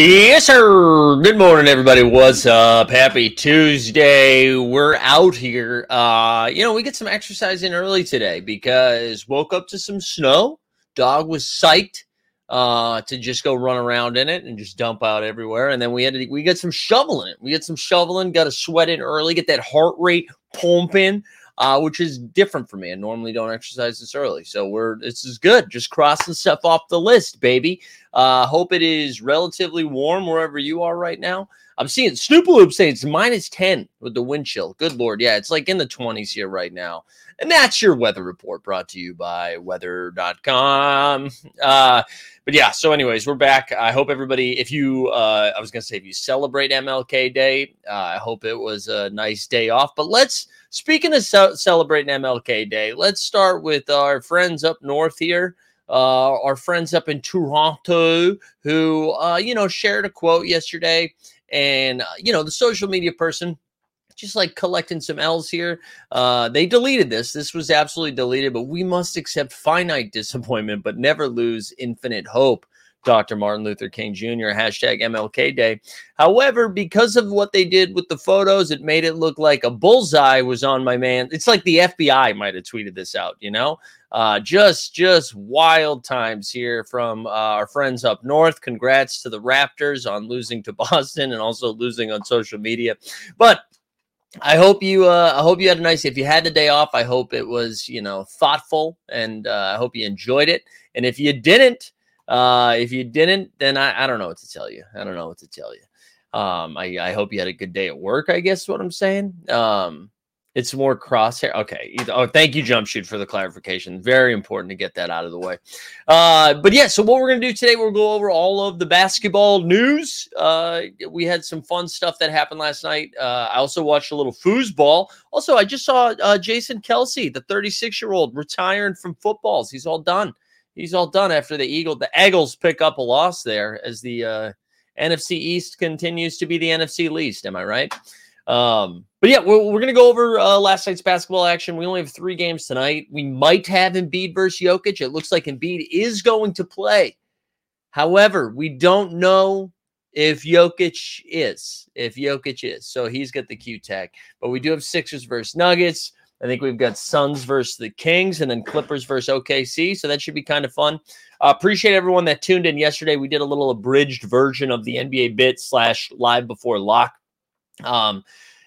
Yes, sir. Good morning, everybody. What's up? Happy Tuesday. We're out here. Uh, you know, we get some exercise in early today because woke up to some snow. Dog was psyched uh to just go run around in it and just dump out everywhere. And then we had to we got some shoveling. We got some shoveling, got to sweat in early, get that heart rate pumping. Uh, which is different for me. I normally don't exercise this early. So we're this is good. Just crossing stuff off the list, baby. Uh, hope it is relatively warm wherever you are right now. I'm seeing Snoopaloop saying it's minus 10 with the wind chill. Good Lord. Yeah, it's like in the 20s here right now. And that's your weather report brought to you by weather.com. Uh, but yeah, so anyways, we're back. I hope everybody, if you, uh, I was going to say, if you celebrate MLK Day, uh, I hope it was a nice day off. But let's, speaking of ce- celebrating MLK Day, let's start with our friends up north here uh, our friends up in Toronto who, uh, you know, shared a quote yesterday. And, uh, you know, the social media person, just like collecting some L's here, uh, they deleted this. This was absolutely deleted, but we must accept finite disappointment, but never lose infinite hope. Dr. Martin Luther King Jr., hashtag MLK Day. However, because of what they did with the photos, it made it look like a bullseye was on my man. It's like the FBI might have tweeted this out, you know? Uh, just, just wild times here from uh, our friends up north. Congrats to the Raptors on losing to Boston and also losing on social media. But I hope you uh I hope you had a nice if you had the day off, I hope it was, you know, thoughtful and uh, I hope you enjoyed it. And if you didn't, uh if you didn't, then I, I don't know what to tell you. I don't know what to tell you. Um I, I hope you had a good day at work, I guess what I'm saying. Um it's more crosshair. Okay. Oh, thank you, Jump Shoot, for the clarification. Very important to get that out of the way. Uh, but yeah, so what we're going to do today, we'll go over all of the basketball news. Uh, we had some fun stuff that happened last night. Uh, I also watched a little foosball. Also, I just saw uh, Jason Kelce, the 36 year old, retiring from footballs. He's all done. He's all done after the Eagle. The Eagles pick up a loss there as the uh, NFC East continues to be the NFC least. Am I right? Um, but yeah, we're, we're going to go over uh, last night's basketball action. We only have three games tonight. We might have Embiid versus Jokic. It looks like Embiid is going to play. However, we don't know if Jokic is. If Jokic is. So he's got the Q tag. But we do have Sixers versus Nuggets. I think we've got Suns versus the Kings and then Clippers versus OKC. So that should be kind of fun. Uh, appreciate everyone that tuned in yesterday. We did a little abridged version of the NBA bit slash live before lock. Um,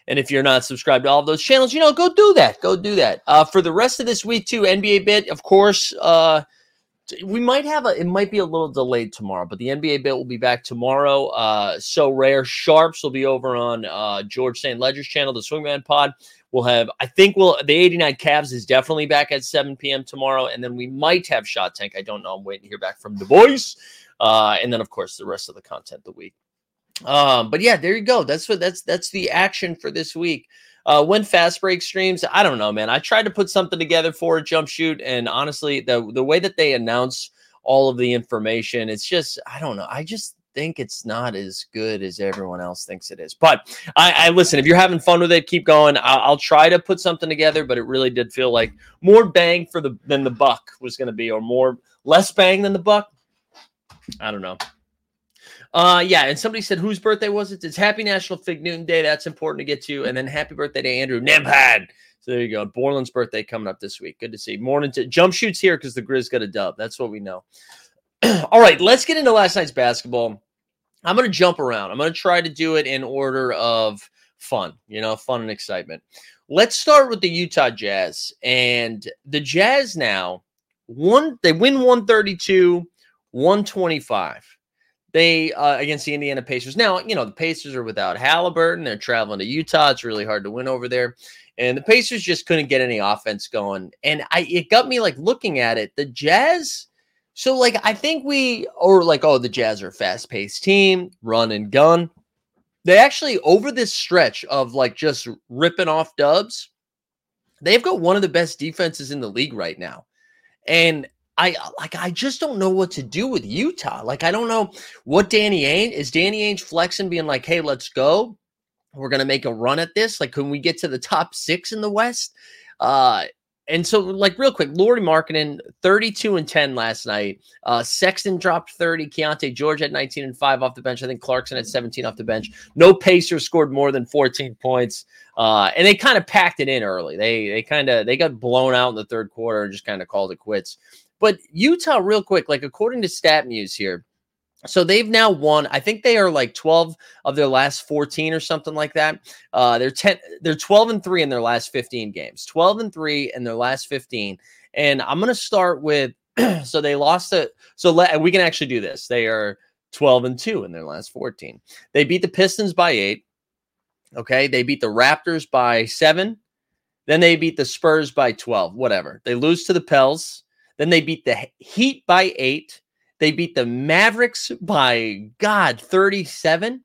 and if you're not subscribed to all of those channels, you know, go do that. Go do that. Uh, for the rest of this week, too, NBA bit, of course. Uh, we might have a. It might be a little delayed tomorrow, but the NBA bit will be back tomorrow. Uh, so rare sharps will be over on uh, George St. Ledger's channel, the Swingman Pod. We'll have. I think we'll. The 89 Cavs is definitely back at 7 p.m. tomorrow, and then we might have Shot Tank. I don't know. I'm waiting to hear back from the boys. Uh, and then, of course, the rest of the content the week. Um, but yeah, there you go. That's what that's that's the action for this week. Uh, when fast break streams, I don't know, man. I tried to put something together for a jump shoot, and honestly, the the way that they announce all of the information, it's just I don't know. I just think it's not as good as everyone else thinks it is. But I, I listen. If you're having fun with it, keep going. I'll, I'll, try to put something together, but it really did feel like more bang for the than the buck was going to be, or more less bang than the buck. I don't know. Uh, yeah, and somebody said whose birthday was it? It's Happy National Fig Newton Day. That's important to get to, and then Happy Birthday to Andrew Nembhard. So there you go. Borland's birthday coming up this week. Good to see. Morning to jump shoots here because the Grizz got a dub. That's what we know. All right, let's get into last night's basketball. I'm going to jump around. I'm going to try to do it in order of fun, you know, fun and excitement. Let's start with the Utah Jazz. And the Jazz now, one they win 132, 125 they uh, against the Indiana Pacers. Now, you know, the Pacers are without Halliburton. They're traveling to Utah. It's really hard to win over there. And the Pacers just couldn't get any offense going. And I it got me like looking at it. The Jazz, so like I think we or like, oh, the Jazz are a fast-paced team, run and gun. They actually over this stretch of like just ripping off dubs, they've got one of the best defenses in the league right now. And I like I just don't know what to do with Utah. Like I don't know what Danny Ainge is Danny Ainge flexing being like, "Hey, let's go. We're going to make a run at this. Like can we get to the top 6 in the West?" Uh and so like real quick, Lauri Markkanen 32 and 10 last night. Uh Sexton dropped 30, Keyonte George had 19 and 5 off the bench. I think Clarkson had 17 off the bench. No Pacer scored more than 14 points. Uh and they kind of packed it in early. They they kind of they got blown out in the third quarter and just kind of called it quits. But Utah, real quick, like according to StatMuse here, so they've now won. I think they are like 12 of their last 14 or something like that. Uh, they're 10, they're 12 and 3 in their last 15 games. 12 and 3 in their last 15. And I'm gonna start with so they lost it. So let, we can actually do this. They are 12 and 2 in their last 14. They beat the Pistons by eight. Okay. They beat the Raptors by seven. Then they beat the Spurs by 12. Whatever. They lose to the Pels. Then they beat the Heat by eight. They beat the Mavericks by God 37.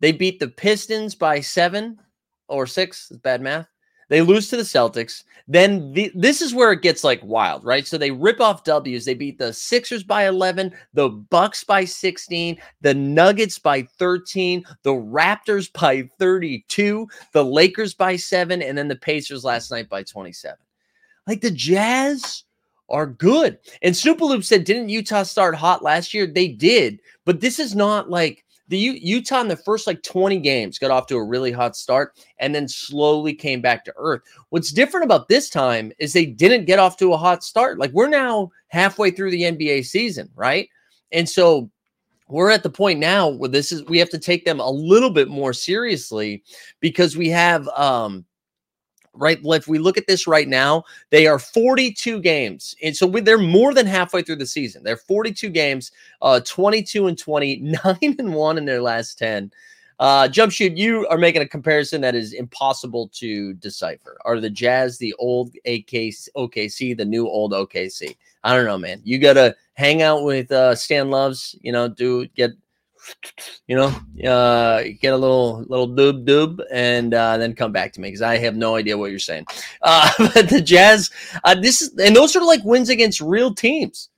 They beat the Pistons by seven or six. It's bad math. They lose to the Celtics. Then the, this is where it gets like wild, right? So they rip off W's. They beat the Sixers by 11, the Bucks by 16, the Nuggets by 13, the Raptors by 32, the Lakers by 7, and then the Pacers last night by 27. Like the Jazz are good. And Snoopaloop said, didn't Utah start hot last year? They did, but this is not like the U- Utah in the first like 20 games got off to a really hot start and then slowly came back to earth. What's different about this time is they didn't get off to a hot start. Like we're now halfway through the NBA season, right? And so we're at the point now where this is we have to take them a little bit more seriously because we have um right? If we look at this right now, they are 42 games. And so they're more than halfway through the season. They're 42 games, uh, 22 and 20, 9 and 1 in their last 10. Uh, jump shoot, you are making a comparison that is impossible to decipher. Are the Jazz the old AKC, OKC, the new old OKC? I don't know, man. You got to hang out with uh, Stan Loves, you know, do get you know, uh, get a little little doob doob, and uh, then come back to me because I have no idea what you're saying. Uh, but the Jazz, uh, this is, and those are like wins against real teams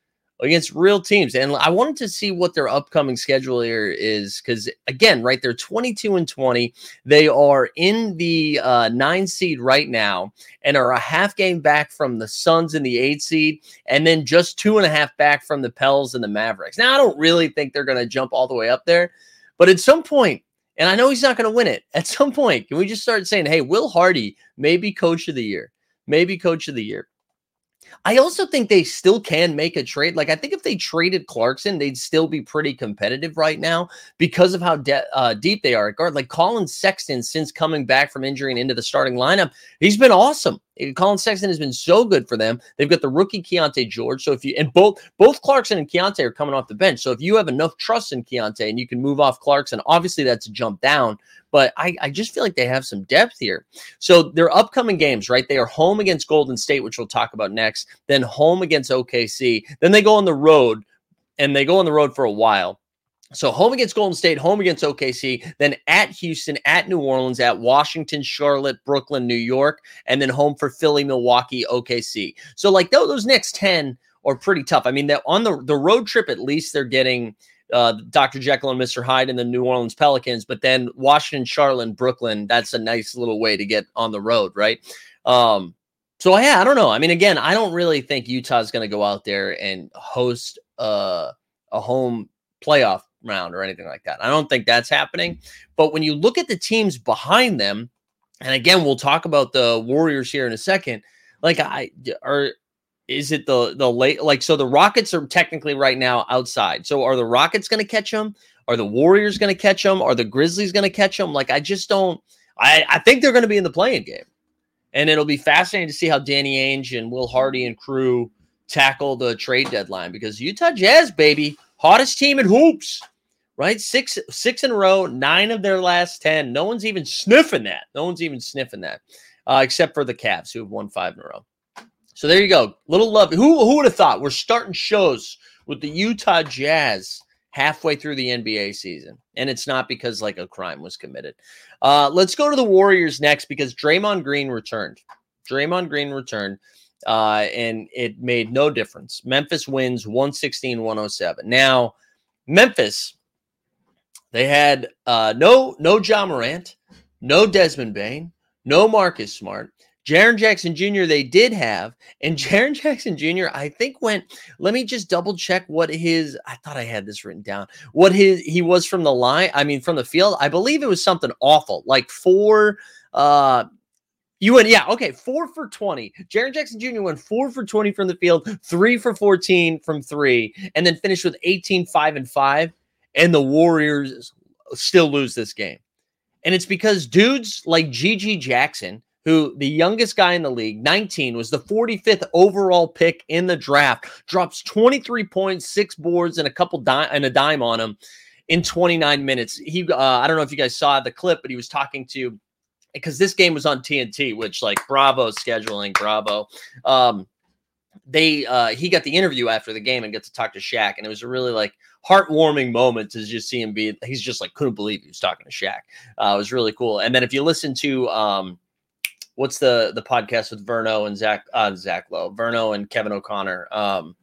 against real teams. And I wanted to see what their upcoming schedule here is because, again, right, they're 22 and 20. They are in the uh, nine seed right now and are a half game back from the Suns in the eight seed, and then just two and a half back from the Pels and the Mavericks. Now, I don't really think they're going to jump all the way up there, but at some point, and I know he's not going to win it. At some point, can we just start saying, hey, Will Hardy, maybe coach of the year? Maybe coach of the year. I also think they still can make a trade. Like I think if they traded Clarkson, they'd still be pretty competitive right now because of how de- uh, deep they are at guard. Like Collin Sexton, since coming back from injury and into the starting lineup, he's been awesome. Collin Sexton has been so good for them. They've got the rookie Keyonte George. So if you and both both Clarkson and Keyonte are coming off the bench. So if you have enough trust in Keyonte and you can move off Clarkson, obviously that's a jump down. But I, I just feel like they have some depth here. So their upcoming games, right? They are home against Golden State, which we'll talk about next, then home against OKC. Then they go on the road and they go on the road for a while. So home against Golden State, home against OKC, then at Houston, at New Orleans, at Washington, Charlotte, Brooklyn, New York, and then home for Philly, Milwaukee, OKC. So like those, those next 10 are pretty tough. I mean, they're on the, the road trip, at least they're getting uh, Dr. Jekyll and Mr. Hyde and the New Orleans Pelicans, but then Washington, Charlotte, Brooklyn, that's a nice little way to get on the road, right? Um, so yeah, I don't know. I mean, again, I don't really think Utah's going to go out there and host uh, a home playoff round or anything like that. I don't think that's happening. But when you look at the teams behind them, and again, we'll talk about the Warriors here in a second. Like, I are is it the the late like so the Rockets are technically right now outside. So are the Rockets going to catch them? Are the Warriors going to catch them? Are the Grizzlies going to catch them? Like, I just don't. I I think they're going to be in the playing game, and it'll be fascinating to see how Danny Ainge and Will Hardy and crew tackle the trade deadline because Utah Jazz, baby, hottest team in hoops, right? Six six in a row, nine of their last ten. No one's even sniffing that. No one's even sniffing that, uh, except for the Cavs who have won five in a row. So there you go. Little love. Who who would have thought we're starting shows with the Utah Jazz halfway through the NBA season, and it's not because like a crime was committed. Uh, let's go to the Warriors next because Draymond Green returned. Draymond Green returned uh, and it made no difference. Memphis wins 116 107. Now, Memphis, they had uh, no no Ja Morant, no Desmond Bane, no Marcus Smart. Jaren Jackson Jr. they did have, and Jaren Jackson Jr. I think went. Let me just double check what his. I thought I had this written down. What his he was from the line. I mean, from the field. I believe it was something awful, like four. Uh, you went, yeah, okay, four for 20. Jaren Jackson Jr. went four for 20 from the field, three for 14 from three, and then finished with 18, 5, and 5. And the Warriors still lose this game. And it's because dudes like GG Jackson, who the youngest guy in the league, 19, was the 45th overall pick in the draft, drops 23 points, six boards, and a couple dime and a dime on him in 29 minutes. He, uh, I don't know if you guys saw the clip, but he was talking to because this game was on TNT, which like Bravo scheduling, Bravo. Um, they uh, he got the interview after the game and got to talk to Shaq, and it was a really like heartwarming moment to just see him be. He's just like couldn't believe he was talking to Shaq. Uh, it was really cool. And then if you listen to um, what's the the podcast with Verno and Zach uh, Zach Lowe, Verno and Kevin O'Connor. Um,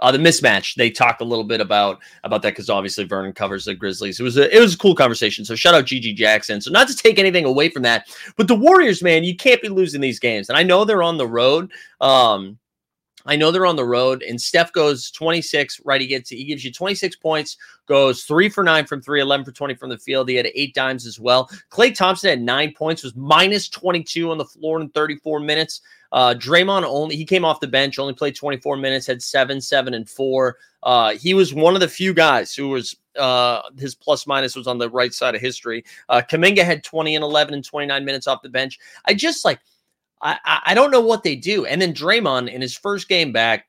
uh, the mismatch. They talked a little bit about about that because obviously Vernon covers the Grizzlies. It was a it was a cool conversation. So shout out GG Jackson. So not to take anything away from that, but the Warriors, man, you can't be losing these games. And I know they're on the road. Um, I know they're on the road, and Steph goes 26, right? He gets he gives you 26 points, goes three for nine from three, 11 for 20 from the field. He had eight dimes as well. Klay Thompson had nine points, was minus 22 on the floor in 34 minutes. Uh, Draymond only he came off the bench, only played 24 minutes, had seven, seven, and four. Uh, he was one of the few guys who was uh, his plus minus was on the right side of history. Uh, Kuminga had 20 and 11 and 29 minutes off the bench. I just like I, I don't know what they do. And then Draymond in his first game back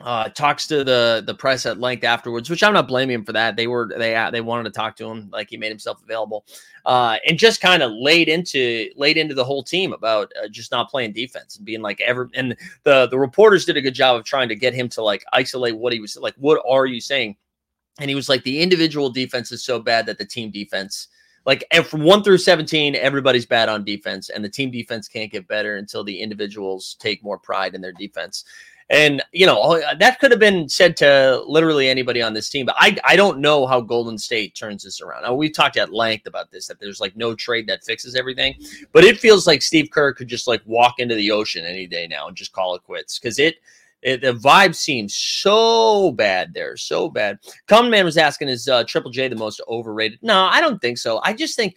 uh, talks to the the press at length afterwards, which I'm not blaming him for that. They were they uh, they wanted to talk to him, like he made himself available, uh, and just kind of laid into laid into the whole team about uh, just not playing defense and being like ever. And the the reporters did a good job of trying to get him to like isolate what he was like. What are you saying? And he was like, the individual defense is so bad that the team defense like from one through 17, everybody's bad on defense, and the team defense can't get better until the individuals take more pride in their defense. And you know uh, that could have been said to literally anybody on this team, but I I don't know how Golden State turns this around. Now, we talked at length about this that there's like no trade that fixes everything, but it feels like Steve Kerr could just like walk into the ocean any day now and just call it quits because it it, the vibe seems so bad there, so bad. Common Man was asking, is uh, Triple J the most overrated? No, I don't think so. I just think,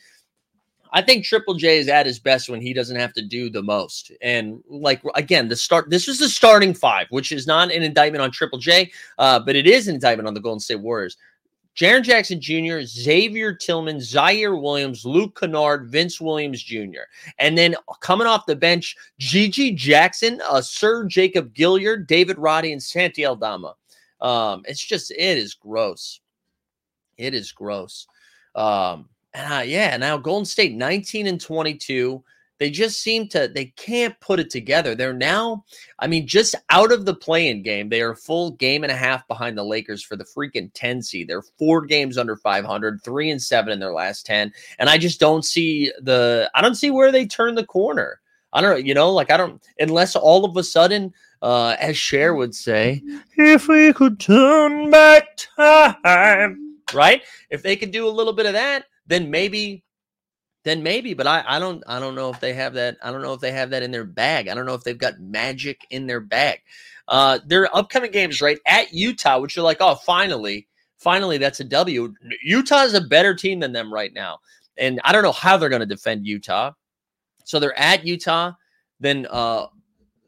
I think Triple J is at his best when he doesn't have to do the most. And like again, the start. This was the starting five, which is not an indictment on Triple J, uh, but it is an indictment on the Golden State Warriors. Jaren Jackson Jr., Xavier Tillman, Ziaire Williams, Luke Kennard, Vince Williams Jr. And then coming off the bench, GG Jackson, uh, Sir Jacob Gilyard, David Roddy, and Santi Aldama. Um, it's just, it is gross. It is gross. Um, uh, yeah, now Golden State 19 and 22. They just seem to they can't put it together. They're now, I mean, just out of the play-in game, they are full game and a half behind the Lakers for the freaking 10 seed. They're four games under 500, three and seven in their last 10. And I just don't see the I don't see where they turn the corner. I don't know, you know, like I don't unless all of a sudden, uh, as Cher would say, if we could turn back time, right? If they could do a little bit of that, then maybe then maybe but I, I don't i don't know if they have that i don't know if they have that in their bag i don't know if they've got magic in their bag uh their upcoming games right at utah which are like oh finally finally, that's a W. Utah is a better team than them right now. And I don't know how they're going to defend Utah. So they're at Utah, then uh,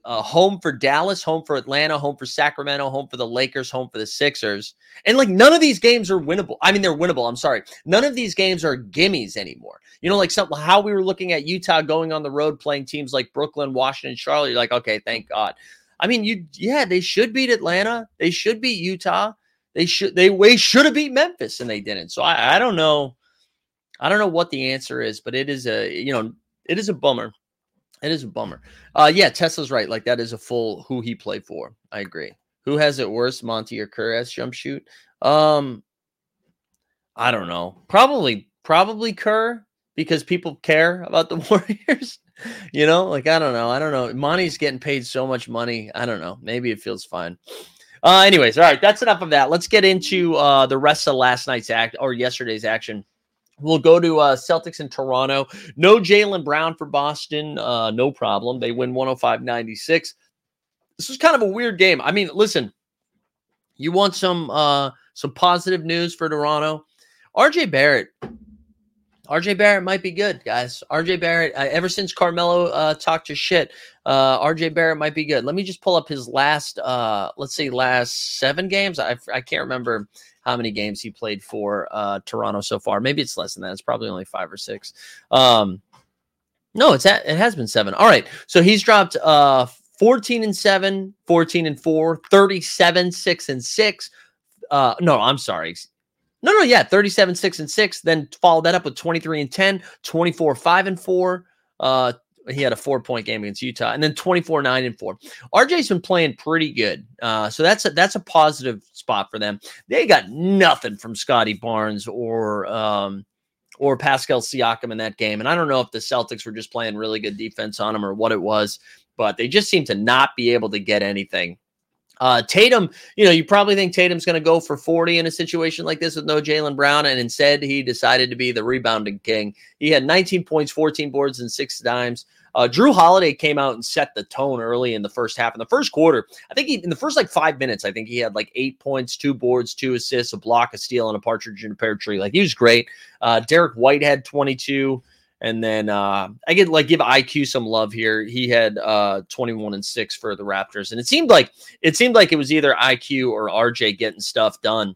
uh, home for Dallas, home for Atlanta, home for Sacramento, home for the Lakers, home for the Sixers. And like none of these games are winnable. I mean, they're winnable. I'm sorry. None of these games are gimmies anymore. You know, like something how we were looking at Utah going on the road playing teams like Brooklyn, Washington, Charlotte. You're like, okay, thank God. I mean, you yeah, they should beat Atlanta. They should beat Utah. They should they way should have beat Memphis and they didn't. So I, I don't know. I don't know what the answer is, but it is a you know, it is a bummer. It is a bummer. Uh, yeah, Tesla's right. Like that is a full who he played for. I agree. Who has it worse, Monty or Kerr as jump shoot? Um, I don't know. Probably, probably Kerr because people care about the Warriors. you know, like I don't know. I don't know. Monty's getting paid so much money. I don't know. Maybe it feels fine. Uh, anyways, all right, that's enough of that. Let's get into uh, the rest of last night's act or yesterday's action. We'll go to uh, Celtics in Toronto. No Jaylen Brown for Boston. Uh, no problem. They win 105 96. This was kind of a weird game. I mean, listen, you want some uh, some positive news for Toronto? RJ Barrett. RJ Barrett might be good, guys. RJ Barrett, uh, ever since Carmelo uh, talked to shit, uh, RJ Barrett might be good. Let me just pull up his last, uh, let's see, last seven games. I, I can't remember how many games he played for uh, Toronto so far. Maybe it's less than that. It's probably only five or six. Um, no, it's it has been seven. All right. So he's dropped uh, 14 and 7, 14 and 4, 37, 6 and 6. Uh, no, I'm sorry. No, no, yeah, 37, 6 and 6. Then follow that up with 23 and 10, 24, 5 and 4, uh, he had a four point game against Utah, and then 24 9 and 4. RJ's been playing pretty good. Uh, so that's a, that's a positive spot for them. They got nothing from Scottie Barnes or um, or Pascal Siakam in that game. And I don't know if the Celtics were just playing really good defense on them or what it was, but they just seem to not be able to get anything. Uh, Tatum, you know, you probably think Tatum's going to go for 40 in a situation like this with no Jaylen Brown, and instead he decided to be the rebounding king. He had 19 points, 14 boards, and six dimes. Uh, Jrue Holiday came out and set the tone early in the first half. In the first quarter, I think he, in the first like five minutes, I think he had like eight points, two boards, two assists, a block, a steal, and a partridge in a pear tree. Like he was great. Uh, Derrick White had 22. And then uh, I get like give IQ some love here. He had uh, 21 and 6 for the Raptors. And it seemed like it seemed like it was either IQ or RJ getting stuff done.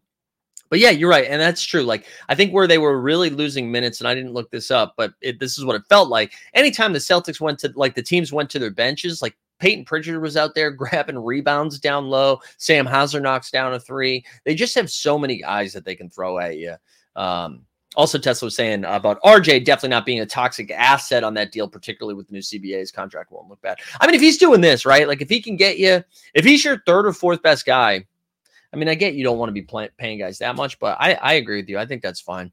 But yeah, you're right, and that's true. Like I think where they were really losing minutes, and I didn't look this up, but it, this is what it felt like. Anytime the Celtics went to like the teams went to their benches, like Payton Pritchard was out there grabbing rebounds down low. Sam Hauser knocks down a three. They just have so many guys that they can throw at you. Um, also, Tesla was saying about RJ definitely not being a toxic asset on that deal, particularly with the new CBA's contract won't look bad. I mean, if he's doing this, right? Like if he can get you, if he's your third or fourth best guy, I mean, I get you don't want to be play, paying guys that much, but I, I agree with you. I think that's fine.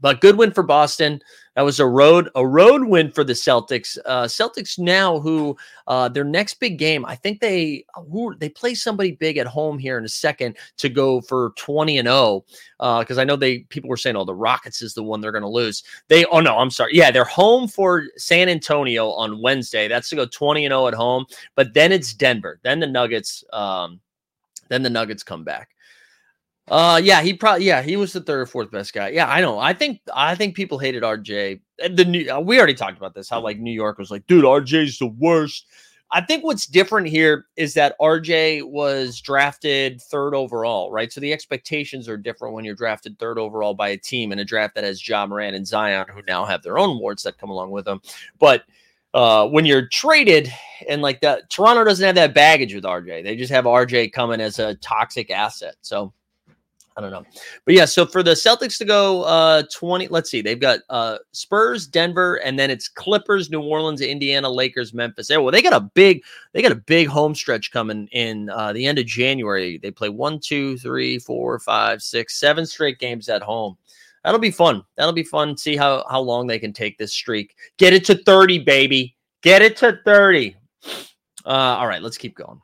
But good win for Boston. That was a road a road win for the Celtics. Uh, Celtics now, who uh, their next big game, I think they who, they play somebody big at home here in a second to go for twenty and zero. Oh, because uh, I know they people were saying, oh, the Rockets is the one they're going to lose. They oh no, I'm sorry, yeah, they're home for San Antonio on Wednesday. That's to go twenty and zero oh at home. But then it's Denver. Then the Nuggets. Um, then the Nuggets come back. Uh, yeah, he probably yeah he was the third or fourth best guy. Yeah, I know. I think I think people hated RJ. The new uh, we already talked about this. How like New York was like, dude, RJ's the worst. I think what's different here is that RJ was drafted third overall, right? So the expectations are different when you're drafted third overall by a team in a draft that has Ja Morant and Zion, who now have their own awards that come along with them. But uh, when you're traded and like that, Toronto doesn't have that baggage with RJ. They just have RJ coming as a toxic asset. So I don't know. But yeah, so for the Celtics to go uh 20, let's see, they've got uh Spurs, Denver, and then it's Clippers, New Orleans, Indiana, Lakers, Memphis. Well, they got a big, they got a big home stretch coming in uh the end of January. They play one, two, three, four, five, six, seven straight games at home that'll be fun. That'll be fun. See how how long they can take this streak. Get it to 30, baby. Get it to 30. Uh, all right, let's keep going.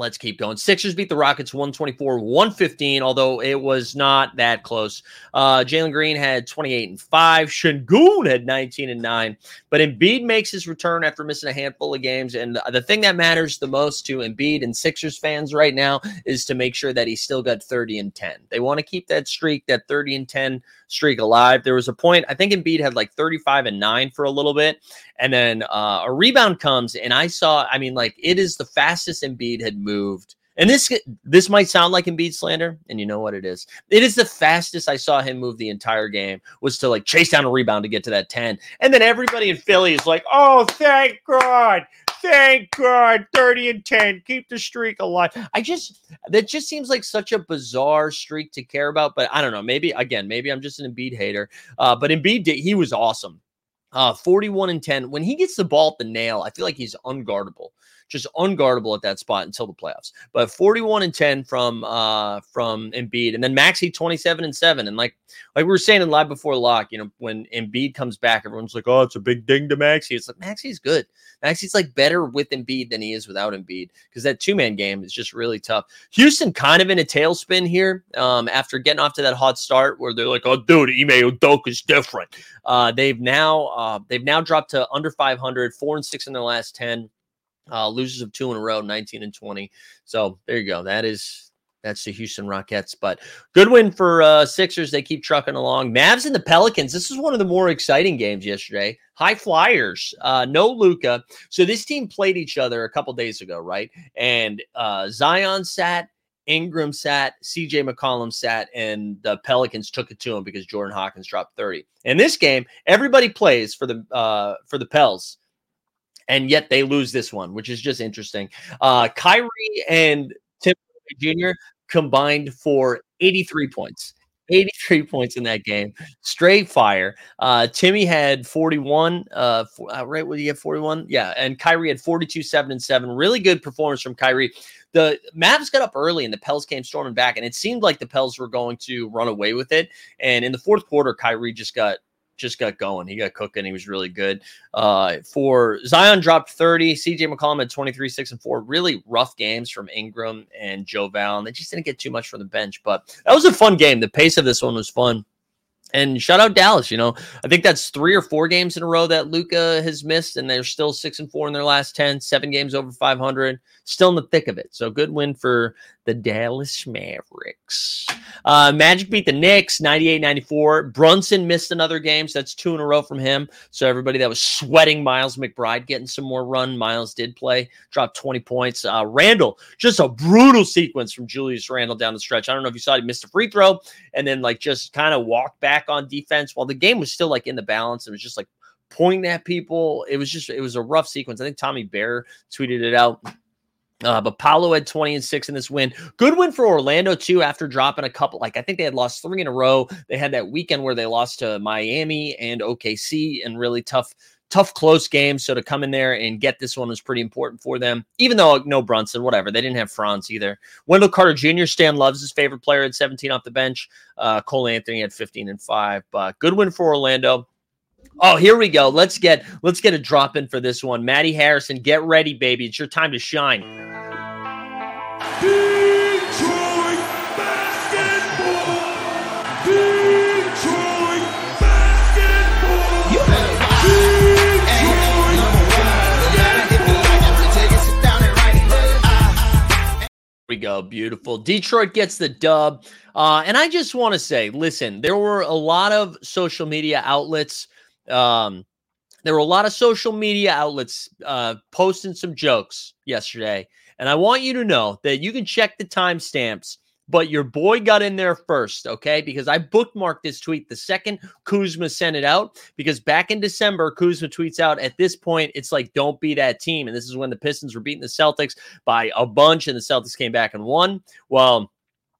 Let's keep going. Sixers beat the Rockets 124 115, although it was not that close. Uh, Jalen Green had 28 and 5. Sengun had 19 and 9. But Embiid makes his return after missing a handful of games. And the thing that matters the most to Embiid and Sixers fans right now is to make sure that he's still got 30 and 10. They want to keep that streak, that 30 and 10 streak alive. There was a point, I think Embiid had like 35 and 9 for a little bit. And then uh, a rebound comes, and I saw, I mean, like it is the fastest Embiid had moved. And this this might sound like Embiid slander, and you know what it is. It is the fastest I saw him move the entire game was to like chase down a rebound to get to that 10. And then everybody in Philly is like, oh, thank God. Thank God, 30 and 10. Keep the streak alive. I just that just seems like such a bizarre streak to care about. But I don't know. Maybe again, maybe I'm just an Embiid hater. Uh, but Embiid did, he was awesome. Uh, 41 and 10. When he gets the ball at the nail, I feel like he's unguardable just unguardable at that spot until the playoffs. But 41 and 10 from uh from Embiid, and then Maxey 27 and 7. And like like we were saying in live before lock, you know, when Embiid comes back, everyone's like, oh, it's a big ding to Maxey. It's like Maxey's good. Maxey's like better with Embiid than he is without Embiid because that two man game is just really tough. Houston kind of in a tailspin here um, after getting off to that hot start where they're like, oh, dude, Ime is different. Uh, they've now uh, they've now dropped to under 500, four and six in their last 10. Uh, losers of two in a row, 19 and 20. So there you go. That is that's the Houston Rockets. But good win for uh, Sixers. They keep trucking along. Mavs and the Pelicans. This is one of the more exciting games yesterday. High Flyers. Uh, no Luka. So this team played each other a couple days ago, right? And uh, Zion sat. Ingram sat, CJ McCollum sat, and the Pelicans took it to him because Jordan Hawkins dropped 30. In this game, everybody plays for the uh for the Pels and yet they lose this one, which is just interesting. Uh, Kyrie and Tim Jr. combined for 83 points. 83 points in that game. Straight fire. Uh, Timmy had 41. Uh, for, uh, right? What do you get? 41? Yeah. And Kyrie had 42, 7 and 7. Really good performance from Kyrie. The Mavs got up early and the Pels came storming back, and it seemed like the Pels were going to run away with it. And in the fourth quarter, Kyrie just got just got going. He got cooking. He was really good. Uh, for Zion dropped 30. CJ McCollum had 23, 6, and 4. Really rough games from Ingram and Joe Val. And they just didn't get too much from the bench. But that was a fun game. The pace of this one was fun. And shout out Dallas. You know, I think that's three or four games in a row that Luka has missed, and they're still six and four in their last 10, seven games over 500, still in the thick of it. So good win for the Dallas Mavericks. Uh, Magic beat the Knicks 98 94. Brunson missed another game, so that's two in a row from him. So everybody that was sweating Miles McBride getting some more run. Miles did play, dropped 20 points. Uh, Randle, just a brutal sequence from Julius Randle down the stretch. I don't know if you saw it, he missed a free throw and then like just kind of walked back on defense while the game was still like in the balance. It was just like pointing at people. It was just, it was a rough sequence. I think Tommy Beer tweeted it out. Uh, but Paolo had 20 and 6 in this win. Good win for Orlando, too, after dropping a couple. Like, I think they had lost three in a row. They had that weekend where they lost to Miami and OKC and really tough, tough, close game. So to come in there and get this one was pretty important for them, even though no Brunson, whatever. They didn't have Franz either. Wendell Carter Jr., Stan loves his favorite player at 17 off the bench. Uh, Cole Anthony had 15 and 5. But good win for Orlando. Oh, here we go. Let's get let's get a drop in for this one. Maddie Harrison, get ready, baby. It's your time to shine. We go. Beautiful. Detroit gets the dub. Uh, and I just want to say, listen, there were a lot of social media outlets um, there were a lot of social media outlets uh, posting some jokes yesterday. And I want you to know that you can check the timestamps, but your boy got in there first, okay? Because I bookmarked this tweet the second Kuzma sent it out. Because back in December, Kuzma tweets out at this point, it's like, don't be that team. And this is when the Pistons were beating the Celtics by a bunch, and the Celtics came back and won. Well,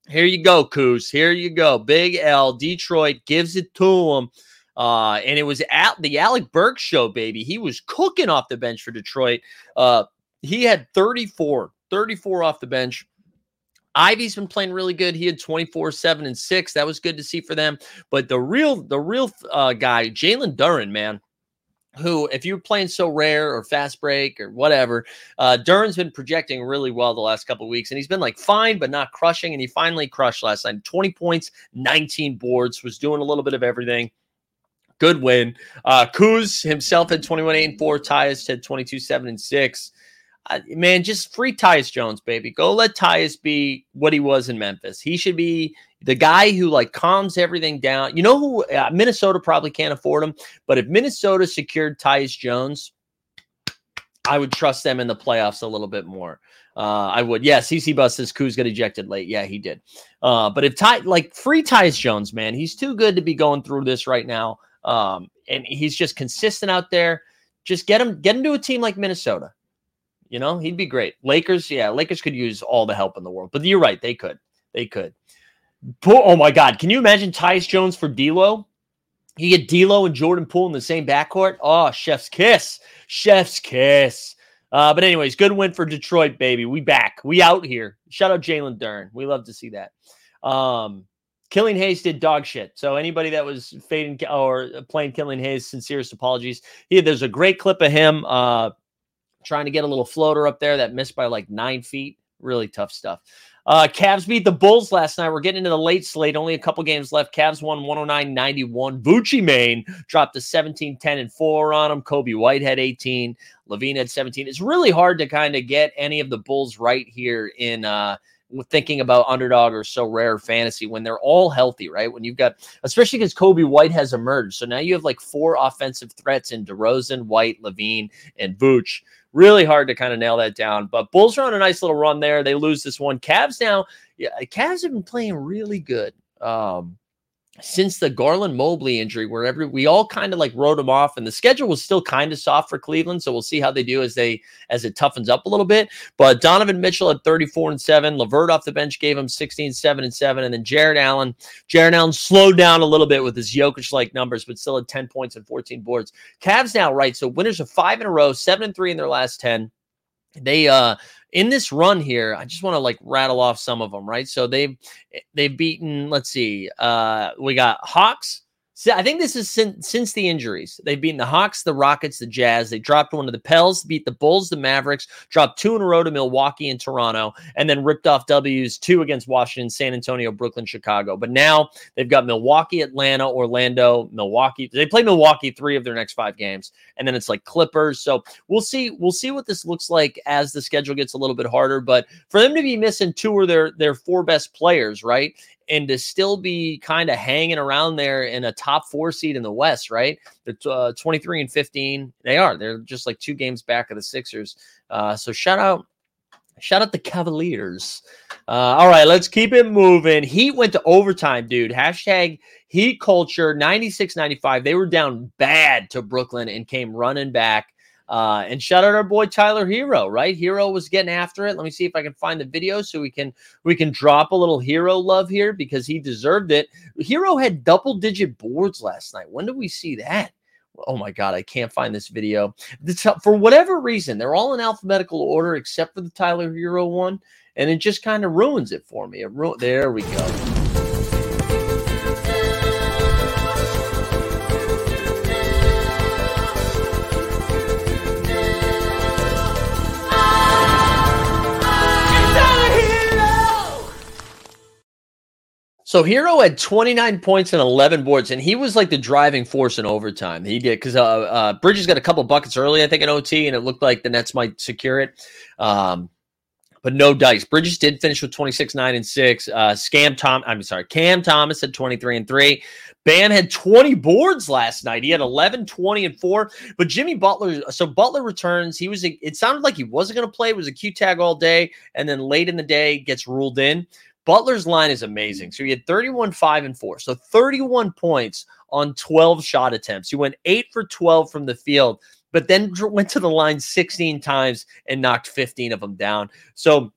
here you go, Kuz. Here you go. Big L. Detroit gives it to them. Uh, and it was at the Alec Burks show, baby. He was cooking off the bench for Detroit. Uh, he had 34, 34 off the bench. Ivey's been playing really good. He had 24, 7, and 6. That was good to see for them. But the real, the real uh, guy, Jalen Duren, man. who, if you're playing so rare or fast break or whatever, uh, Dern's been projecting really well the last couple weeks, and he's been like fine but not crushing. And he finally crushed last night. 20 points, 19 boards, was doing a little bit of everything. Good win. Uh, Kuz himself had 21 8 and 4. Tyus had 22 7 and 6. Uh, man, just free Tyus Jones, baby. Go let Tyus be what he was in Memphis. He should be the guy who like calms everything down. You know who uh, Minnesota probably can't afford him, but if Minnesota secured Tyus Jones, I would trust them in the playoffs a little bit more. Uh, I would. Yeah, CC Bus says Kuz got ejected late. Yeah, he did. Uh, but if Ty like free Tyus Jones, man, he's too good to be going through this right now. Um, and he's just consistent out there. Just get him, get him to a team like Minnesota. You know, he'd be great. Lakers, yeah, Lakers could use all the help in the world. But you're right, they could. They could. Oh my God. Can you imagine Tyus Jones for D'Lo? You get D'Lo and Jordan Poole in the same backcourt. Oh, chef's kiss. Chef's kiss. Uh, but anyways, good win for Detroit, baby. We back. We out here. Shout out Jalen Duren. We love to see that. Um, Killian Hayes did dog shit. So anybody that was fading or playing Killian Hayes, sincerest apologies. Yeah, there's a great clip of him uh, trying to get a little floater up there that missed by like nine feet. Really tough stuff. Uh, Cavs beat the Bulls last night. We're getting into the late slate. Only a couple games left. Cavs won 109 91. Vucci Main dropped a 17 10 and 4 on them. Coby White had 18. LaVine had 17. It's really hard to kind of get any of the Bulls right here in uh, thinking about underdog or so rare fantasy when they're all healthy, right? When you've got, especially because Coby White has emerged. So now you have like four offensive threats in DeRozan, White, LaVine, and Vooch. Really hard to kind of nail that down. But Bulls are on a nice little run there. They lose this one. Cavs now, yeah, Cavs have been playing really good. Um, since the Garland Mobley injury, wherever we all kind of like wrote him off, and the schedule was still kind of soft for Cleveland. So we'll see how they do as they as it toughens up a little bit. But Donovan Mitchell at 34 and 7. LeVert off the bench gave him 16, 7 and 7. And then Jarrett Allen. Jarrett Allen slowed down a little bit with his Jokic like numbers, but still had 10 points and 14 boards. Cavs now, right? So winners of five in a row, seven and three in their last 10. They uh in this run here, I just want to like rattle off some of them, right? So they've they've beaten, let's see, uh, we got Hawks, I think this is since, since the injuries. They've beaten the Hawks, the Rockets, the Jazz. They dropped one to the Pels, beat the Bulls, the Mavericks, dropped two in a row to Milwaukee and Toronto, and then ripped off W's two against Washington, San Antonio, Brooklyn, Chicago. But now they've got Milwaukee, Atlanta, Orlando, Milwaukee. They play Milwaukee three of their next five games, and then it's like Clippers. So we'll see. We'll see what this looks like as the schedule gets a little bit harder. But for them to be missing two of their their four best players, right? And to still be kind of hanging around there in a top four seed in the West, right? They're uh, 23 and 15. They are. They're just like two games back of the Sixers. Uh, so shout out. Shout out the Cavaliers. Uh, all right, let's keep it moving. Heat went to overtime, dude. Hashtag Heat culture 96 95. They were down bad to Brooklyn and came running back. Uh, and shout out our boy Tyler Herro, right? Herro was getting after it. Let me see if I can find the video so we can we can drop a little Herro love here because he deserved it. Herro had double digit boards last night. When did we see that? Oh my god, I can't find this video. For whatever reason, they're all in alphabetical order except for the Tyler Herro one, and it just kind of ruins it for me. It ru- there we go. So Herro had 29 points and 11 boards, and he was like the driving force in overtime. He did because uh, uh, Bridges got a couple buckets early, I think, in OT, and it looked like the Nets might secure it. Um, but no dice. Bridges did finish with 26, 9, and 6. Uh, Scam Tom, I'm sorry, Cam Thomas had 23 and 3. Bam had 20 boards last night. He had 11, 20, and 4. But Jimmy Butler, so Butler returns. He was, it sounded like he wasn't going to play. It was a Q tag all day. And then late in the day gets ruled in. Butler's line is amazing. So he had 31, 5, and 4. So 31 points on 12 shot attempts. He went 8 for 12 from the field, but then went to the line 16 times and knocked 15 of them down. So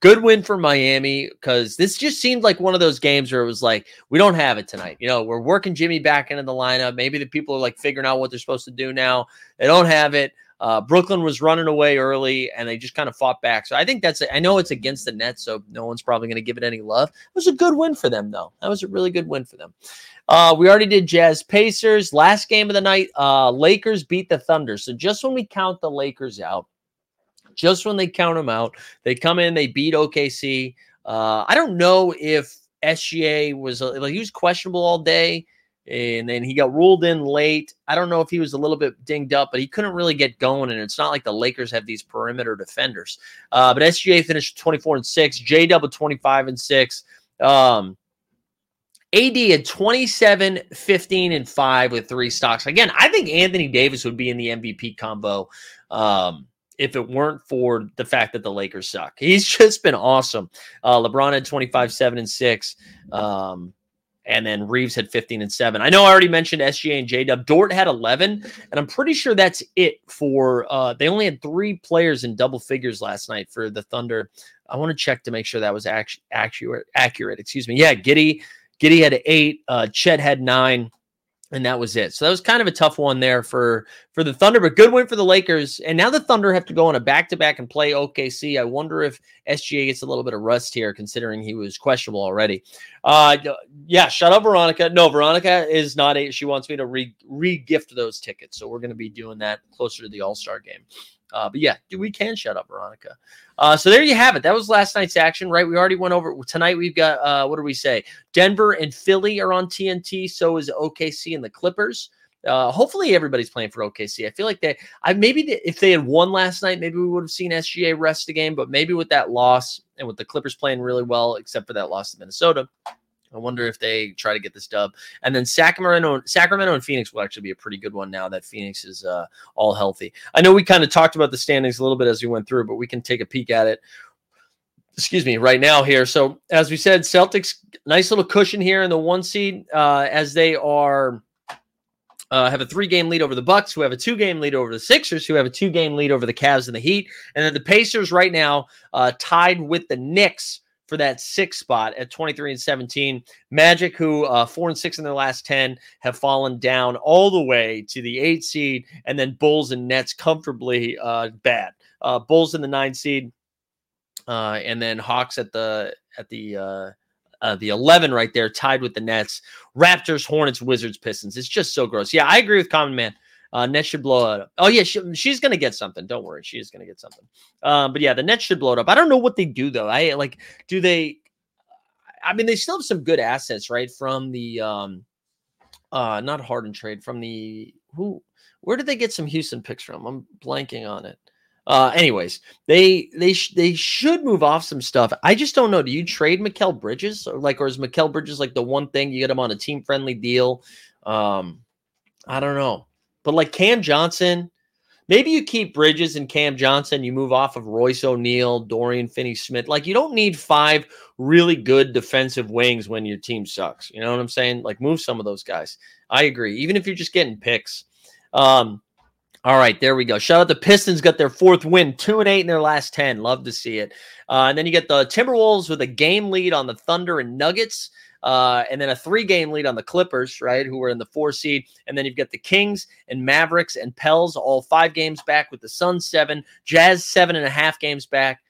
good win for Miami because this just seemed like one of those games where it was like, we don't have it tonight. You know, we're working Jimmy back into the lineup. Maybe the people are like figuring out what they're supposed to do now. They don't have it. Uh, Brooklyn was running away early and they just kind of fought back. So I think that's, it. I know it's against the Nets, so no one's probably going to give it any love. It was a good win for them, though. That was a really good win for them. Uh, we already did Jazz Pacers. Last game of the night, uh, Lakers beat the Thunder. So just when we count the Lakers out, just when they count them out, they come in, they beat OKC. Uh, I don't know if SGA was like he was questionable all day and then he got ruled in late. I don't know if he was a little bit dinged up, but he couldn't really get going. And it's not like the Lakers have these perimeter defenders. Uh, but SGA finished 24 and 6, J double 25 and 6. Um, AD had 27, 15, and 5 with three stocks. Again, I think Anthony Davis would be in the MVP combo um, if it weren't for the fact that the Lakers suck. He's just been awesome. Uh, LeBron had 25, 7, and 6. Um, and then Reaves had 15 and 7. I know I already mentioned SGA and J Dub. Dort had 11, and I'm pretty sure that's it for uh they only had three players in double figures last night for the Thunder. I want to check to make sure that was actually accurate accurate. Excuse me. Yeah, Giddey Giddey had 8, uh Chet had 9 and that was it. So that was kind of a tough one there for for the Thunder, but good win for the Lakers. And now the Thunder have to go on a back to back and play OKC. I wonder if SGA gets a little bit of rust here, considering he was questionable already. Uh, yeah, shut up, Veronica. No, Veronica is not a. She wants me to re re gift those tickets, so we're going to be doing that closer to the All Star game. Uh, but yeah, we can shut up, Veronica. Uh, so there you have it. That was last night's action, right? We already went over tonight. We've got uh, what do we say? Denver and Philly are on TNT. So is OKC and the Clippers. Uh, hopefully everybody's playing for OKC. I feel like they, I maybe the, if they had won last night, maybe we would have seen SGA rest the game. But maybe with that loss and with the Clippers playing really well, except for that loss to Minnesota, I wonder if they try to get this dub. And then Sacramento, Sacramento and Phoenix will actually be a pretty good one now that Phoenix is uh, all healthy. I know we kind of talked about the standings a little bit as we went through, but we can take a peek at it. Excuse me, right now here. So as we said, Celtics nice little cushion here in the one seed uh, as they are. Uh, have a three-game lead over the Bucks, who have a two-game lead over the Sixers, who have a two-game lead over the Cavs and the Heat, and then the Pacers right now uh, tied with the Knicks for that six spot at 23 and 17. Magic, who uh, four and six in their last 10, have fallen down all the way to the eight seed, and then Bulls and Nets comfortably uh, bad. Uh, Bulls in the nine seed, uh, and then Hawks at the at the uh, uh, the 11 right there, tied with the Nets. Raptors, Hornets, Wizards, Pistons. It's just so gross. Yeah, I agree with Common Man. Uh, Nets should blow it up. Oh yeah, she, she's gonna get something. Don't worry, she is gonna get something. Um, but yeah, the Nets should blow it up. I don't know what they do though. I like, do they? I mean, they still have some good assets, right? From the um, uh, not Harden trade from the who? Where did they get some Houston picks from? I'm blanking on it. Uh, anyways, they they sh- they should move off some stuff. I just don't know. Do you trade Mikal Bridges or like, or is Mikal Bridges like the one thing you get him on a team friendly deal? Um, I don't know. But like Cam Johnson, maybe you keep Bridges and Cam Johnson. You move off of Royce O'Neale, Dorian Finney Smith. Like you don't need five really good defensive wings when your team sucks. You know what I'm saying? Like move some of those guys. I agree. Even if you're just getting picks. Um, all right, there we go. Shout out the Pistons got their fourth win, two and eight in their last ten. Love to see it. Uh, and then you get the Timberwolves with a game lead on the Thunder and Nuggets. Uh, and then a three game lead on the Clippers, right, who were in the four seed. And then you've got the Kings and Mavericks and Pels, all five games back with the Suns seven, Jazz seven and a half games back.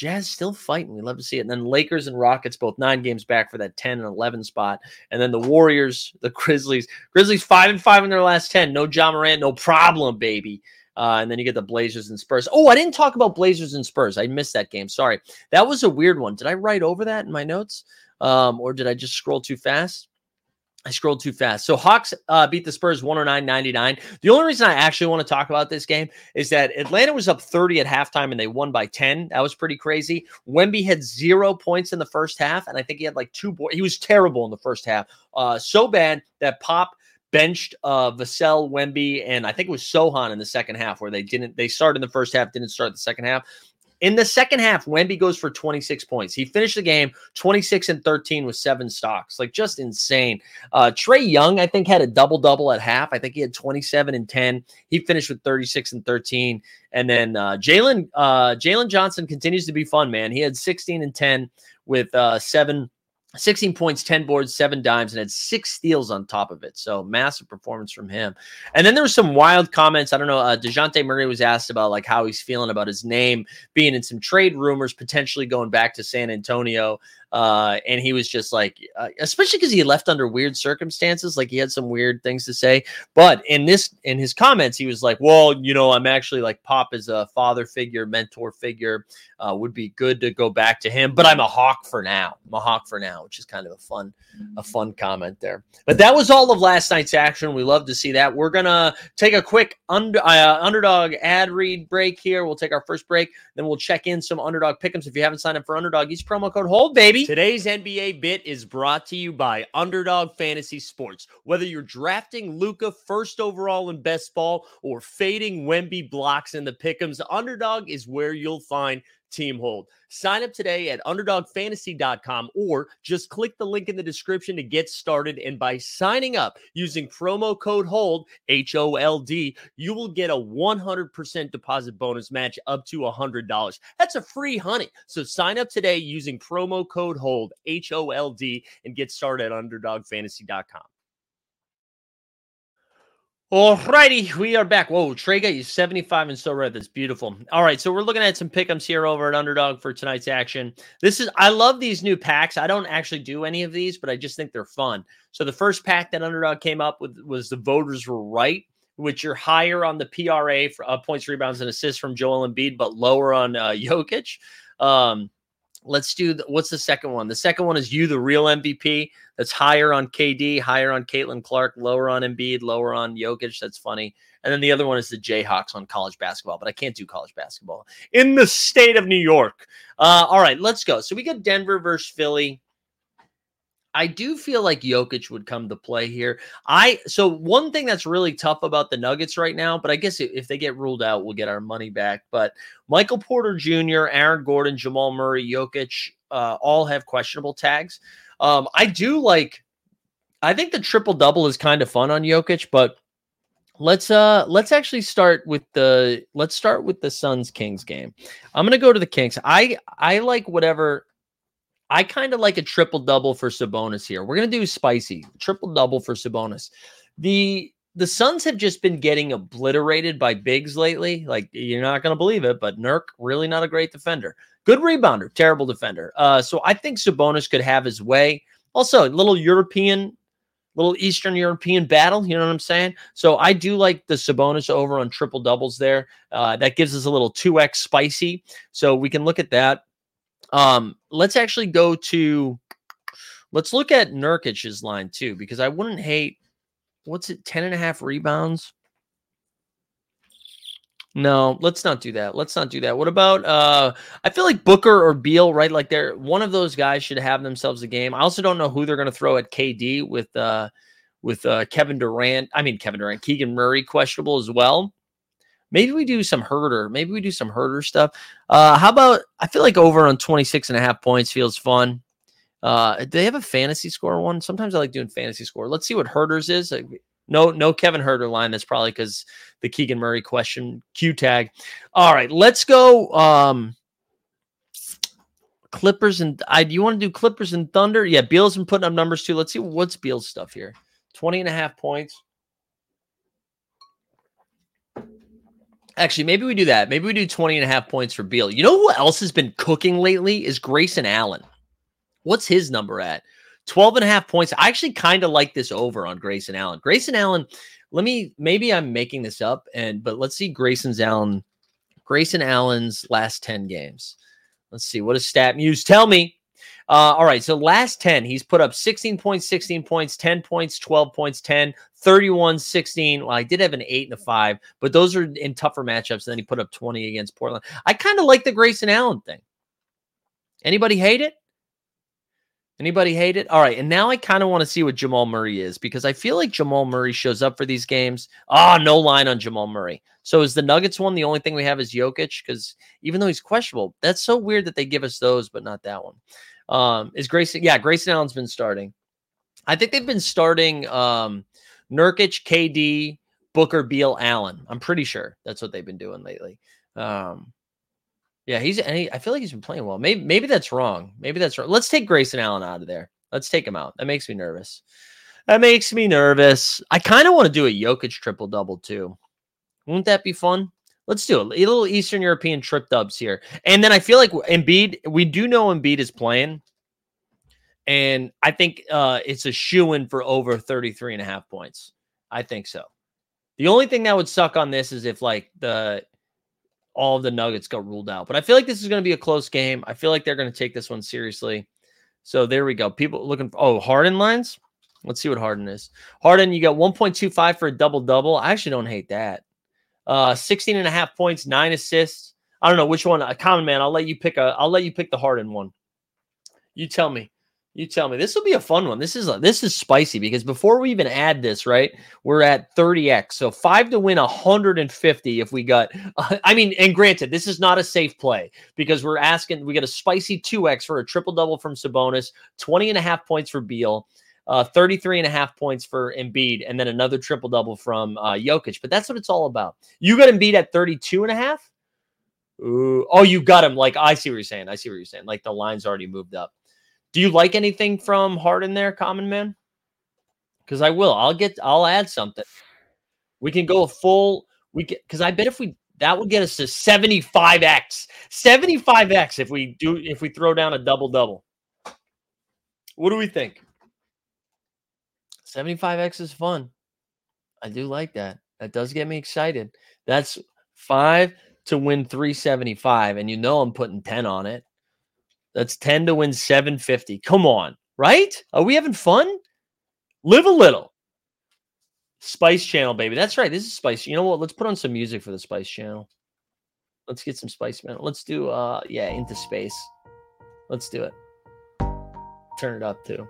Jazz still fighting. We love to see it. And then Lakers and Rockets both nine games back for that 10 and 11 spot. And then the Warriors, the Grizzlies, Grizzlies five and five in their last 10. No Ja Morant, no problem, baby. Uh, and then you get the Blazers and Spurs. Oh, I didn't talk about Blazers and Spurs. I missed that game. Sorry. That was a weird one. Did I write over that in my notes? um, or did I just scroll too fast? I scrolled too fast. So Hawks uh, beat the Spurs 109 99. The only reason I actually want to talk about this game is that Atlanta was up 30 at halftime and they won by 10. That was pretty crazy. Wemby had zero points in the first half, and I think he had like two. He was terrible in the first half. Uh, so bad that Pop benched uh Vassell Wemby and I think it was Sochan in the second half where they didn't they started in the first half, didn't start the second half. In the second half, Wemby goes for 26 points. He finished the game 26 and 13 with seven stocks. Like just insane. Uh, Trae Young, I think, had a double double at half. I think he had 27 and 10. He finished with 36 and 13. And then uh, Jalen uh, Jalen Johnson continues to be fun, man. He had 16 and 10 with uh, seven 16 points, 10 boards, seven dimes, and had six steals on top of it. So massive performance from him. And then there was some wild comments. I don't know. Uh, Dejounte Murray was asked about like how he's feeling about his name being in some trade rumors, potentially going back to San Antonio. Uh, and he was just like, uh, especially because he left under weird circumstances, like he had some weird things to say. But in this, in his comments, he was like, "Well, you know, I'm actually like Pop is a father figure, mentor figure. Uh, would be good to go back to him, but I'm a hawk for now. I'm a hawk for now, which is kind of a fun, a fun comment there. But that was all of last night's action. We love to see that. We're gonna take a quick under, uh, underdog ad read break here. We'll take our first break, then we'll check in some underdog pickums. If you haven't signed up for underdog, use promo code hold baby. Today's NBA bit is brought to you by Underdog Fantasy Sports. Whether you're drafting Luka first overall in best ball or fading Wemby blocks in the pickums, Underdog is where you'll find team hold. Sign up today at underdogfantasy.com or just click the link in the description to get started. And by signing up using promo code HOLD, H O L D, you will get a 100% deposit bonus match up to $100. That's a free honey. So sign up today using promo code HOLD, H O L D, and get started at underdogfantasy.com. Alrighty, we are back. Whoa, Trey got you 75 and so red. That's beautiful. All right, so we're looking at some pickums here over at Underdog for tonight's action. This is I love these new packs. I don't actually do any of these, but I just think they're fun. So the first pack that Underdog came up with was the voters were right, which you're higher on the PRA for uh, points, rebounds, and assists from Joel Embiid, but lower on uh, Jokic. Um, Let's do the, what's the second one? The second one is you, the real MVP. That's higher on KD, higher on Caitlin Clark, lower on Embiid, lower on Jokic. That's funny. And then the other one is the Jayhawks on college basketball, but I can't do college basketball in the state of New York. Uh, all right, let's go. So we got Denver versus Philly. I do feel like Jokic would come to play here. I so one thing that's really tough about the Nuggets right now, but I guess if they get ruled out, we'll get our money back. But Michael Porter Jr., Aaron Gordon, Jamal Murray, Jokic, uh, all have questionable tags. Um, I do like. I think the triple double is kind of fun on Jokic, but let's uh let's actually start with the let's start with the Suns Kings game. I'm gonna go to the Kings. I I like whatever I kind of like a triple double for Sabonis here. We're gonna do spicy triple double for Sabonis. The the Suns have just been getting obliterated by bigs lately. Like you're not gonna believe it, but Nurk really not a great defender. Good rebounder, terrible defender. Uh, so I think Sabonis could have his way. Also, a little European, little Eastern European battle. You know what I'm saying? So I do like the Sabonis over on triple doubles there. Uh, that gives us a little two x spicy. So we can look at that. Um, let's actually go to let's look at Nurkic's line too, because I wouldn't hate what's it, 10 and a half rebounds. No, let's not do that. Let's not do that. What about uh I feel like Booker or Beal, right? Like they're one of those guys should have themselves a game. I also don't know who they're gonna throw at KD with uh with uh Kevin Durant. I mean Kevin Durant, Keegan Murray questionable as well. Maybe we do some Huerter. Maybe we do some Huerter stuff. Uh, how about I feel like over on 26 and a half points feels fun. Uh, do they have a fantasy score one? Sometimes I like doing fantasy score. Let's see what Huerter's is. No, no Kevin Huerter line. That's probably because the Keegan Murray question Q tag. All right, let's go. Um, Clippers and I do you want to do Clippers and Thunder? Yeah, Beal's been putting up numbers too. Let's see what's Beal's stuff here. 20 and a half points. Actually, maybe we do that. Maybe we do 20 and a half points for Beal. You know who else has been cooking lately is Grayson Allen. What's his number at? 12 and a half points. I actually kind of like this over on Grayson Allen. Grayson Allen, let me maybe I'm making this up and but let's see Grayson's Allen Grayson Allen's last 10 games. Let's see what does stat muse tell me. Uh, all right. So last 10, he's put up 16 points, 16 points, 10 points, 12 points, 10, 31, 16. Well, I did have an eight and a five, but those are in tougher matchups. And then he put up 20 against Portland. I kind of like the Grayson Allen thing. Anybody hate it? Anybody hate it? All right. And now I kind of want to see what Jamal Murray is because I feel like Jamal Murray shows up for these games. Ah, oh, no line on Jamal Murray. So is the Nuggets one the only thing we have is Jokic? Because even though he's questionable, that's so weird that they give us those, but not that one. Um, is Grayson? Yeah, Grayson Allen's been starting. I think they've been starting um, Nurkic, KD, Booker, Beal, Allen. I'm pretty sure that's what they've been doing lately. Um, yeah, he's. He, I feel like he's been playing well. Maybe maybe that's wrong. Maybe that's wrong. Let's take Grayson Allen out of there. Let's take him out. That makes me nervous. That makes me nervous. I kind of want to do a Jokic triple double too. Wouldn't that be fun? Let's do a little Eastern European trip dubs here. And then I feel like Embiid, we do know Embiid is playing. And I think uh, it's a shoe in for over 33 and a half points. I think so. The only thing that would suck on this is if like the all of the Nuggets got ruled out. But I feel like this is going to be a close game. I feel like they're going to take this one seriously. So there we go. People looking for oh Harden lines. Let's see what Harden is. Harden, you got 1.25 for a double double. I actually don't hate that. Uh 16 and a half points, nine assists. I don't know which one. A common man. I'll let you pick a. I'll let you pick the Harden one. You tell me. You tell me. This will be a fun one. This is a, this is spicy because before we even add this, right? We're at 30x. So 5 to win 150 if we got uh, I mean, and granted, this is not a safe play because we're asking we get a spicy 2x for a triple double from Sabonis, 20 and a half points for Beal. Uh, 33 and a half points for Embiid, and then another triple double from uh, Jokic. But that's what it's all about. You got Embiid at 32 and a half. Ooh. Oh, you got him. Like, I see what you're saying. I see what you're saying. Like, the line's already moved up. Do you like anything from Harden there, Common Man? Because I will. I'll get. I'll add something. We can go a full. We get because I bet if we that would get us to 75x. 75x if we do if we throw down a double double. What do we think? 75x is fun. I do like that. That does get me excited. That's five to win 375. And you know I'm putting 10 on it. That's 10 to win 750. Come on, right? Are we having fun? Live a little. Spice Channel, baby. That's right. This is Spice. You know what? Let's put on some music for the Spice Channel. Let's get some Spice Man. Let's do uh yeah, into space. Let's do it. Turn it up too.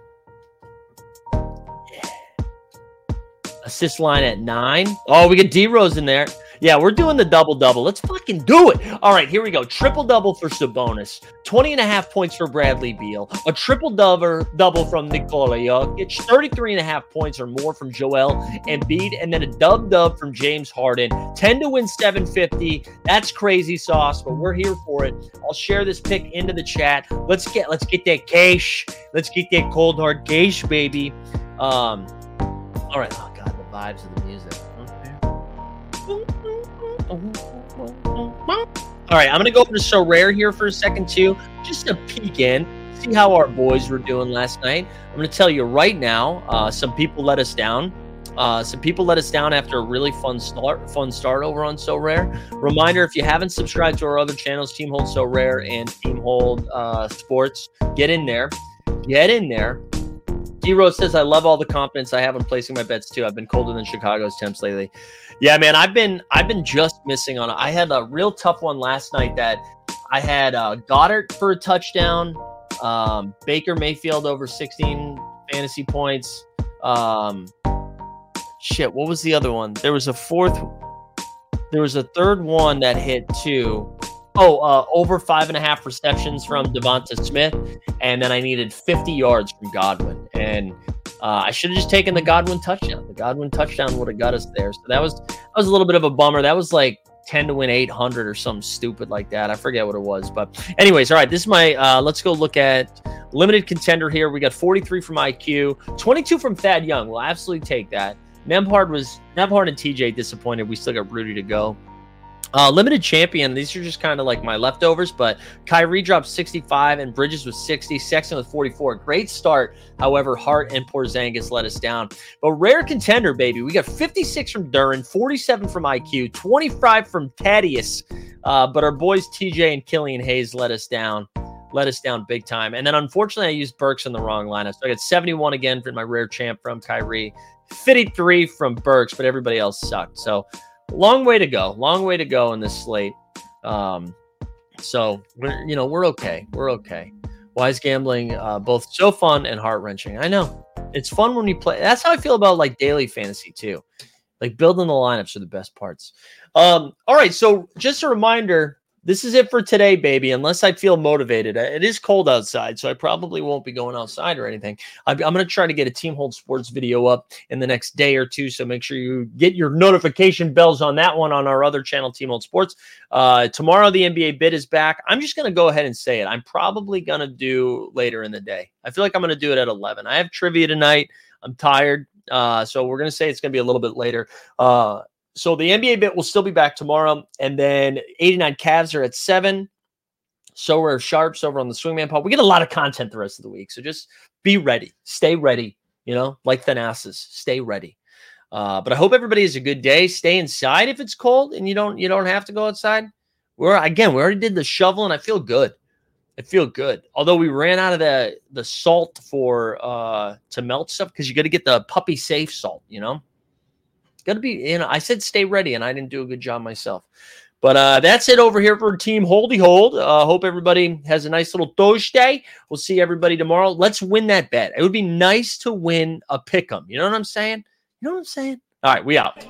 Assist line at nine. Oh, we get D Rose in there. Yeah, we're doing the double double. Let's fucking do it. All right, here we go. Triple double for Sabonis. 20 and a half points for Bradley Beal. A triple double double from Nikola Jokic. 33 and a half points or more from Joel Embiid. And then a dub dub from James Harden. 10 to win 750. That's crazy sauce, but we're here for it. I'll share this pick into the chat. Let's get let's get that cash. Let's get that cold hard cash, baby. Um, all right. Vibes of the music. All right, I'm gonna go over to Sorare here for a second too, just to peek in, see how our boys were doing last night. I'm gonna tell you right now, uh, some people let us down. Uh, some people let us down after a really fun start. Fun start over on Sorare. Reminder: if you haven't subscribed to our other channels, Team Hold Sorare and Team Hold uh, Sports, get in there. Get in there. D Rose says, I love all the confidence I have in placing my bets too. I've been colder than Chicago's temps lately. Yeah, man, I've been I've been just missing on. it. I had a real tough one last night that I had uh, Godwin for a touchdown, um, Baker Mayfield over 16 fantasy points. Um, shit, what was the other one? There was a fourth. There was a third one that hit too. Oh, uh, over five and a half receptions from Devonta Smith, and then I needed 50 yards from Godwin, and uh, I should have just taken the Godwin touchdown. The Godwin touchdown would have got us there. So that was that was a little bit of a bummer. That was like 10 to win 800 or something stupid like that. I forget what it was. But, anyways, all right, this is my. Uh, let's go look at limited contender here. We got 43 from IQ, 22 from Thad Young. We'll absolutely take that. Nembhard was Nembhard and TJ disappointed. We still got Rudy to go. Uh, limited champion. These are just kind of like my leftovers, but Kyrie dropped 65 and Bridges was 60. Sexton with 44. Great start. However, Hart and Porzingis let us down. But rare contender, baby. We got 56 from Duren, 47 from IQ, 25 from Thaddeus. Uh, but our boys TJ and Killian Hayes let us down. Let us down big time. And then unfortunately, I used Burks in the wrong lineup. So I got 71 again for my rare champ from Kyrie, 53 from Burks, but everybody else sucked. So long way to go. Long way to go in this slate. Um, so we're you know we're okay. We're okay. Wise gambling, uh, both so fun and heart wrenching. I know it's fun when you play. That's how I feel about like daily fantasy too. Like building the lineups are the best parts. Um, all right, so just a reminder this is it for today, baby. Unless I feel motivated, uh, it is cold outside, so I probably won't be going outside or anything. I'm, I'm going to try to get a Team Hold Sports video up in the next day or two. So make sure you get your notification bells on that one on our other channel, Team Hold Sports. Uh, tomorrow, the NBA bid is back. I'm just going to go ahead and say it. I'm probably going to do later in the day. I feel like I'm going to do it at 11. I have trivia tonight. I'm tired. Uh, so we're going to say it's going to be a little bit later. Uh, so the NBA bit will still be back tomorrow, and then 89 Cavs are at seven. So are Sharps over on the Swingman Pod. We get a lot of content the rest of the week, so just be ready, stay ready. You know, like Thanasis, stay ready. Uh, but I hope everybody has a good day. Stay inside if it's cold and you don't you don't have to go outside. We're again, we already did the shoveling. I feel good. I feel good. Although we ran out of the the salt for uh to melt stuff because you got to get the puppy safe salt. You know, got to be. You know, I said stay ready, and I didn't do a good job myself. But uh, that's it over here for Team Holdy Hold. Uh, hope everybody has a nice little Thursday. We'll see everybody tomorrow. Let's win that bet. It would be nice to win a pick 'em. You know what I'm saying? You know what I'm saying? All right, we out.